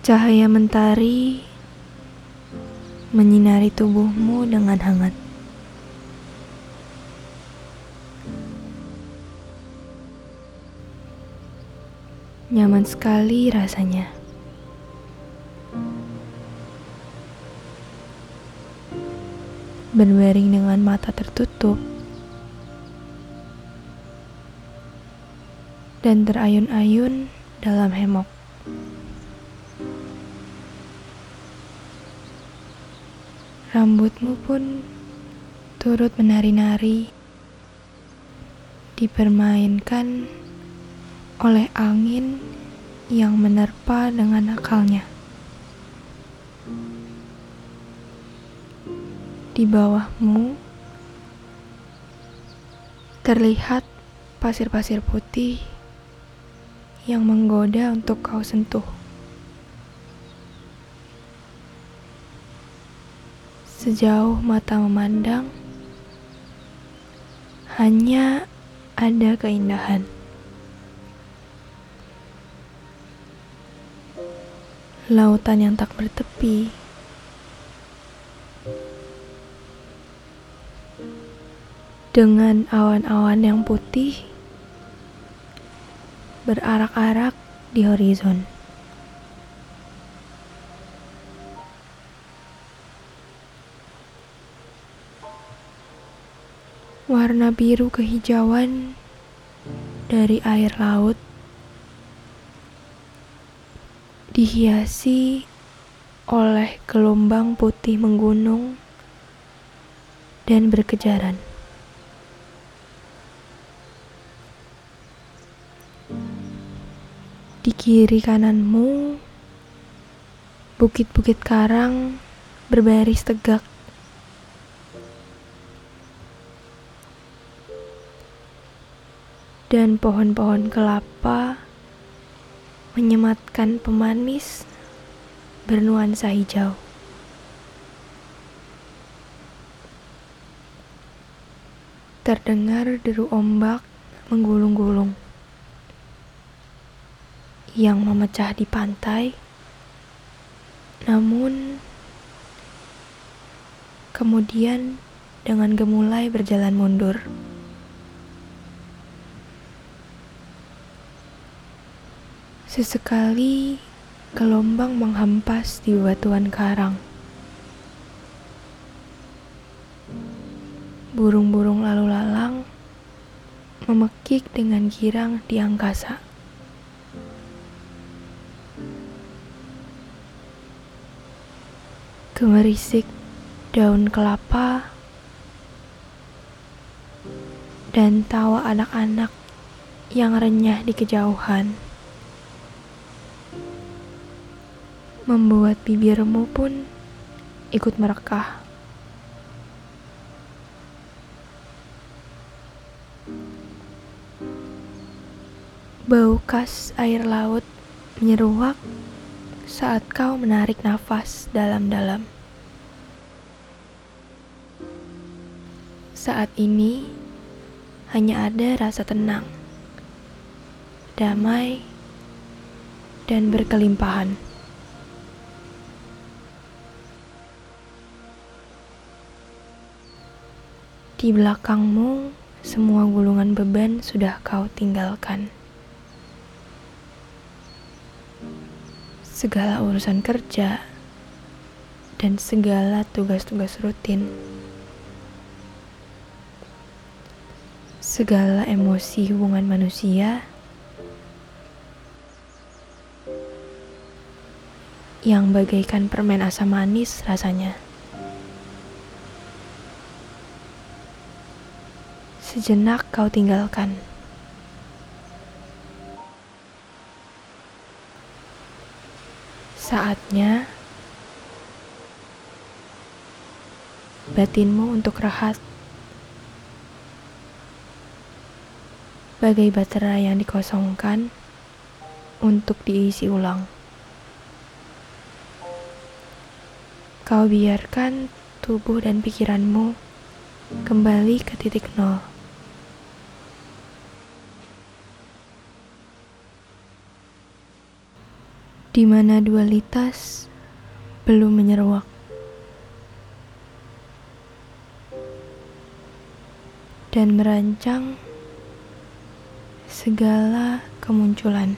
Cahaya mentari menyinari tubuhmu dengan hangat. Nyaman sekali rasanya. Berbaring dengan mata tertutup dan terayun-ayun dalam hemok. Rambutmu pun turut menari-nari, dipermainkan oleh angin yang menerpa dengan akalnya. Di bawahmu terlihat pasir-pasir putih yang menggoda untuk kau sentuh. Sejauh mata memandang, hanya ada keindahan. Lautan yang tak bertepi. Dengan awan-awan yang putih berarak-arak di horizon. Warna biru kehijauan dari air laut dihiasi oleh gelombang putih menggunung dan berkejaran. Di kiri kananmu, bukit-bukit karang berbaris tegak dan pohon-pohon kelapa menyematkan pemanis bernuansa hijau. Terdengar deru ombak menggulung-gulung yang memecah di pantai, namun kemudian dengan gemulai berjalan mundur. Sesekali gelombang menghempas di batuan karang. Burung-burung lalu lalang memekik dengan girang di angkasa. Gemerisik daun kelapa dan tawa anak-anak yang renyah di kejauhan. Membuat bibirmu pun ikut merekah. Bau khas air laut menyeruak saat kau menarik nafas dalam-dalam. Saat ini hanya ada rasa tenang, damai, dan berkelimpahan. Di belakangmu, semua gulungan beban sudah kau tinggalkan. Segala urusan kerja dan segala tugas-tugas rutin. Segala emosi hubungan manusia yang bagaikan permen asam manis rasanya. Sejenak kau tinggalkan. Saatnya batinmu untuk rehat. Bagai baterai yang dikosongkan untuk diisi ulang. Kau biarkan tubuh dan pikiranmu kembali ke titik nol. Di mana dualitas belum menyeruak. Dan merancang segala kemunculan.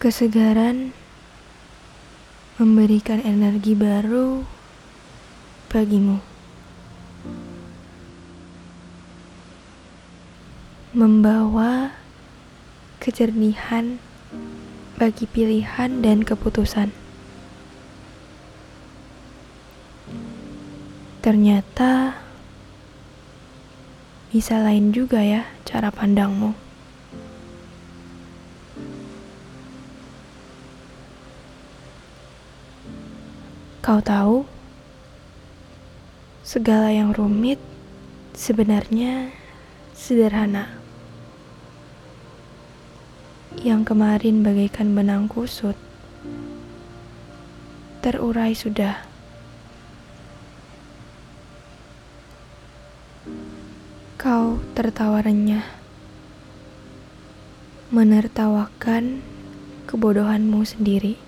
Kesegaran memberikan energi baru bagimu. Membawa kejernihan bagi pilihan dan keputusan. Ternyata bisa lain juga ya cara pandangmu. Kau tahu, segala yang rumit sebenarnya sederhana. Yang kemarin bagaikan benang kusut, terurai sudah. Kau tertawa renyah, menertawakan kebodohanmu sendiri.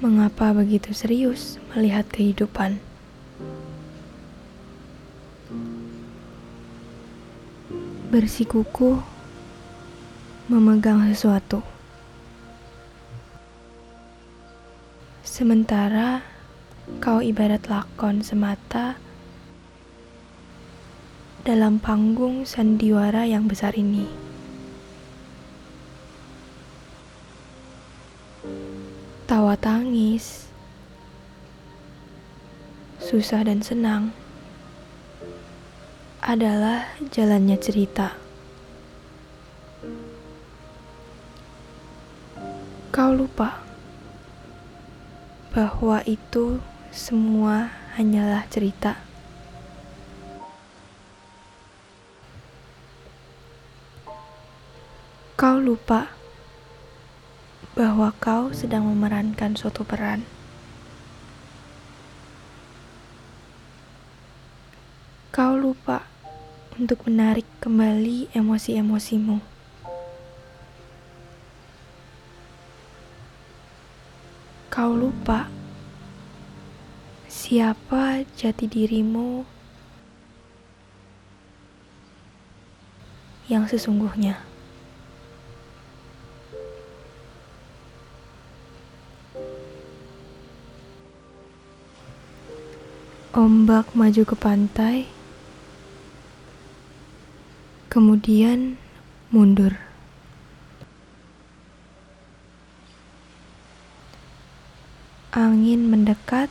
Mengapa begitu serius melihat kehidupan? Bersikukuh memegang sesuatu. Sementara kau ibarat lakon semata dalam panggung sandiwara yang besar ini. tawa tangis, susah dan senang adalah jalannya cerita. Kau lupa bahwa itu semua hanyalah cerita. Kau lupa bahwa kau sedang memerankan suatu peran. Kau lupa untuk menarik kembali emosi-emosimu. Kau lupa siapa jati dirimu yang sesungguhnya. Ombak maju ke pantai, kemudian mundur. Angin mendekat,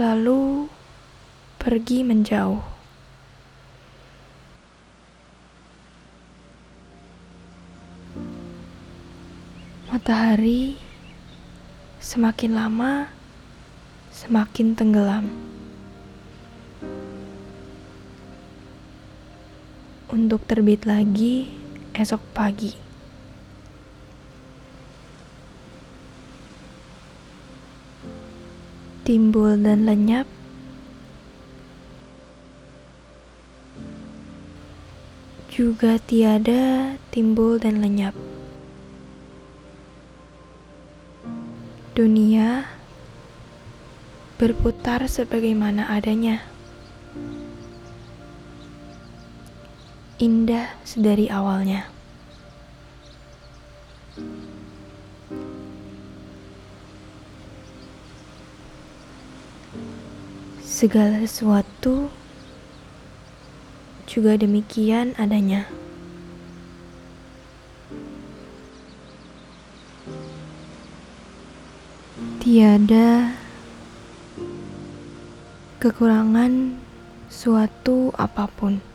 lalu pergi menjauh. Matahari semakin lama semakin tenggelam. Untuk terbit lagi esok pagi. Timbul dan lenyap. Juga tiada timbul dan lenyap. Dunia berputar sebagaimana adanya. Indah sedari awalnya. Segala sesuatu juga demikian adanya. Tiada kekurangan suatu apa pun.